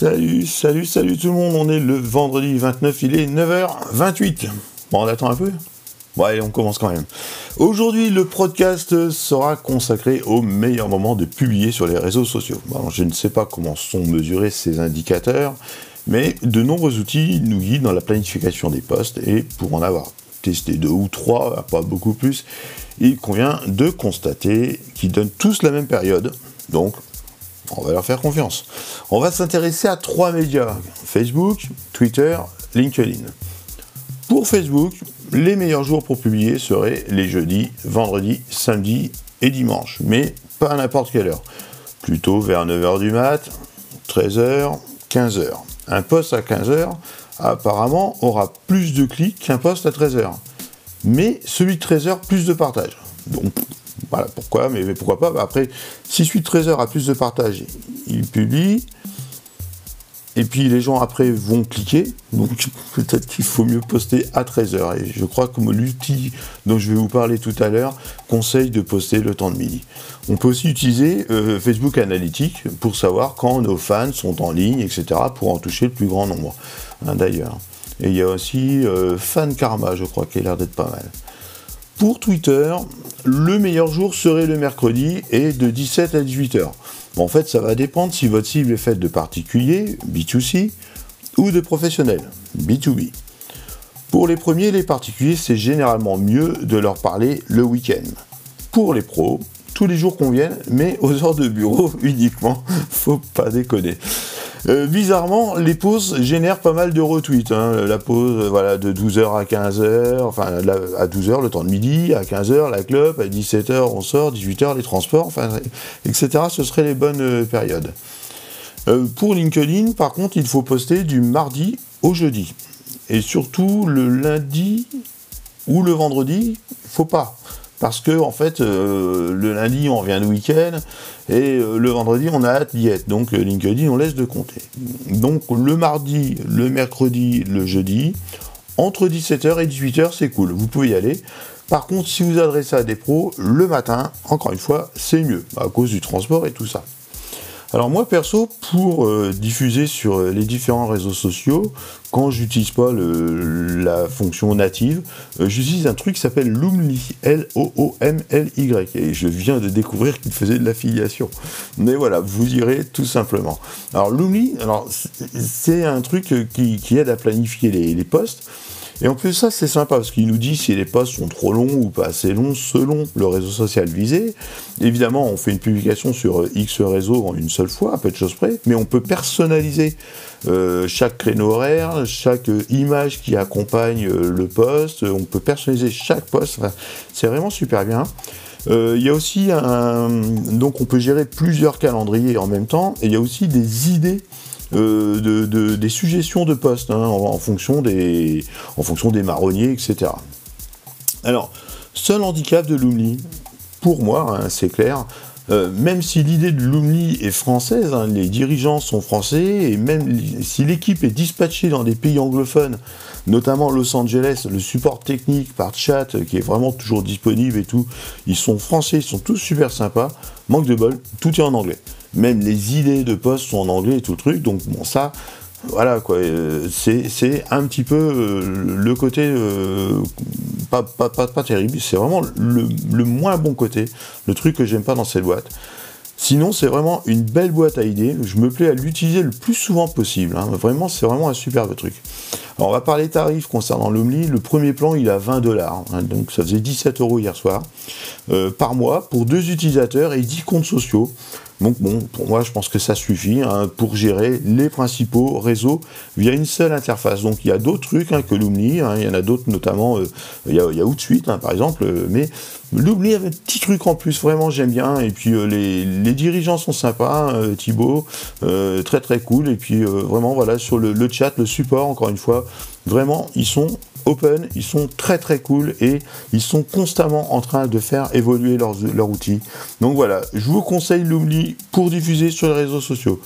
Salut, salut, salut tout le monde, on est le vendredi 29, il est 9h28. Bon, on attend un peu? Bon, allez, on commence quand même. Aujourd'hui, le podcast sera consacré au meilleur moment de publier sur les réseaux sociaux. Je ne sais pas comment sont mesurés ces indicateurs, mais de nombreux outils nous guident dans la planification des posts et pour en avoir testé deux ou trois, pas beaucoup plus, il convient de constater qu'ils donnent tous la même période. Donc, on va leur faire confiance. On va s'intéresser à trois médias, Facebook, Twitter, LinkedIn. Pour Facebook, les meilleurs jours pour publier seraient les jeudis, vendredis, samedis et dimanches, mais pas à n'importe quelle heure. Plutôt vers 9h du mat, 13h, 15h. Un post à 15h, apparemment, aura plus de clics qu'un post à 13h. Mais celui de 13h, plus de partage. Donc, voilà pourquoi, mais, pourquoi pas. Après, si suite 13h a plus de partage, il publie. Et puis les gens après vont cliquer, donc peut-être qu'il faut mieux poster à 13h. Et je crois que l'outil dont je vais vous parler tout à l'heure conseille de poster le temps de midi. On peut aussi utiliser euh, Facebook Analytics pour savoir quand nos fans sont en ligne, etc., pour en toucher le plus grand nombre, hein, d'ailleurs. Et il y a aussi euh, Fan Karma, je crois, qui a l'air d'être pas mal. Pour Twitter, le meilleur jour serait le mercredi et de 17 à 18h. en fait, ça va dépendre si votre cible est faite de particuliers, B2C, ou de professionnels, B2B. Pour les premiers, les particuliers, c'est généralement mieux de leur parler le week-end. Pour les pros, tous les jours conviennent, mais aux heures de bureau uniquement, faut pas déconner. Euh, bizarrement, les pauses génèrent pas mal de retweets. Hein. La pause voilà, de 12h à 15h, enfin à 12h le temps de midi, à 15h la club, à 17h on sort, 18h les transports, enfin, etc. Ce seraient les bonnes euh, périodes. Euh, pour LinkedIn, par contre, il faut poster du mardi au jeudi. Et surtout le lundi ou le vendredi, faut pas parce que en fait euh, le lundi on revient le week-end et euh, le vendredi on a hâte d'y être. Donc euh, LinkedIn on laisse de compter. Donc le mardi, le mercredi, le jeudi, entre 17h et 18h c'est cool, vous pouvez y aller. Par contre si vous adressez à des pros, le matin, encore une fois, c'est mieux, à cause du transport et tout ça. Alors moi perso, pour euh, diffuser sur euh, les différents réseaux sociaux, quand j'utilise pas la fonction native, euh, j'utilise un truc qui s'appelle Loomly, L-O-O-M-L-Y, et je viens de découvrir qu'il faisait de l'affiliation. Mais voilà, vous irez tout simplement. Alors Loomly, alors c'est un truc qui, aide à planifier les, les posts. Et en plus ça c'est sympa parce qu'il nous dit si les posts sont trop longs ou pas assez longs selon le réseau social visé. Évidemment on fait une publication sur euh, X réseau en une seule fois, à peu de choses près, mais on peut personnaliser euh, chaque créneau horaire, chaque euh, image qui accompagne le post, on peut personnaliser chaque post, c'est vraiment super bien. Il y a aussi un... Donc on peut gérer plusieurs calendriers en même temps, et il y a aussi des idées euh, de, des suggestions de postes hein, en, fonction des, en fonction des marronniers, etc. Alors, seul handicap de Lumni, pour moi, hein, c'est clair, euh, même si l'idée de Lumni est française, hein, les dirigeants sont français, et même si l'équipe est dispatchée dans des pays anglophones, notamment Los Angeles, le support technique par chat qui est vraiment toujours disponible et tout, ils sont français, ils sont tous super sympas, manque de bol, tout est en anglais même les idées de poste sont en anglais et tout le truc. Donc bon, ça, voilà quoi, euh, c'est un petit peu euh, le côté euh, pas, pas, pas, terrible, c'est vraiment le, le, moins bon côté, le truc que j'aime pas dans cette boîte. Sinon, c'est vraiment une belle boîte à idées. Je me plais à l'utiliser le plus souvent possible. Hein. Vraiment, c'est vraiment un superbe truc. Alors, on va parler tarifs concernant l'Omni. Le premier plan, il a 20 dollars. Hein. donc, ça faisait 17 euros hier soir. par mois, pour deux utilisateurs et 10 comptes sociaux. Donc bon, pour moi, je pense que ça suffit hein, pour gérer les principaux réseaux via une seule interface. Donc il y a d'autres trucs hein, que Lumni, hein, il y en a d'autres notamment, euh, il, y a, Outsuite par exemple, euh, mais Lumni avait un petit truc en plus, vraiment j'aime bien, et puis euh, les, dirigeants sont sympas, Thibaut, très très cool, et puis vraiment voilà, sur le chat, le support, encore une fois, vraiment, ils sont ils sont très très cool et ils sont constamment en train de faire évoluer leurs, outils. Donc voilà, je vous conseille l'oubli pour diffuser sur les réseaux sociaux.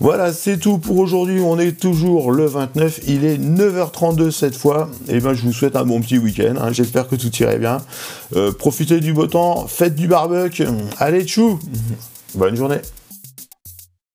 Voilà, c'est tout pour aujourd'hui. On est toujours le 29. Il est 9h32 cette fois. Et eh ben, je vous souhaite un bon petit week-end. Hein. J'espère que tout irait bien. Euh, profitez du beau temps. Faites du barbecue. Allez, tchou Bonne journée.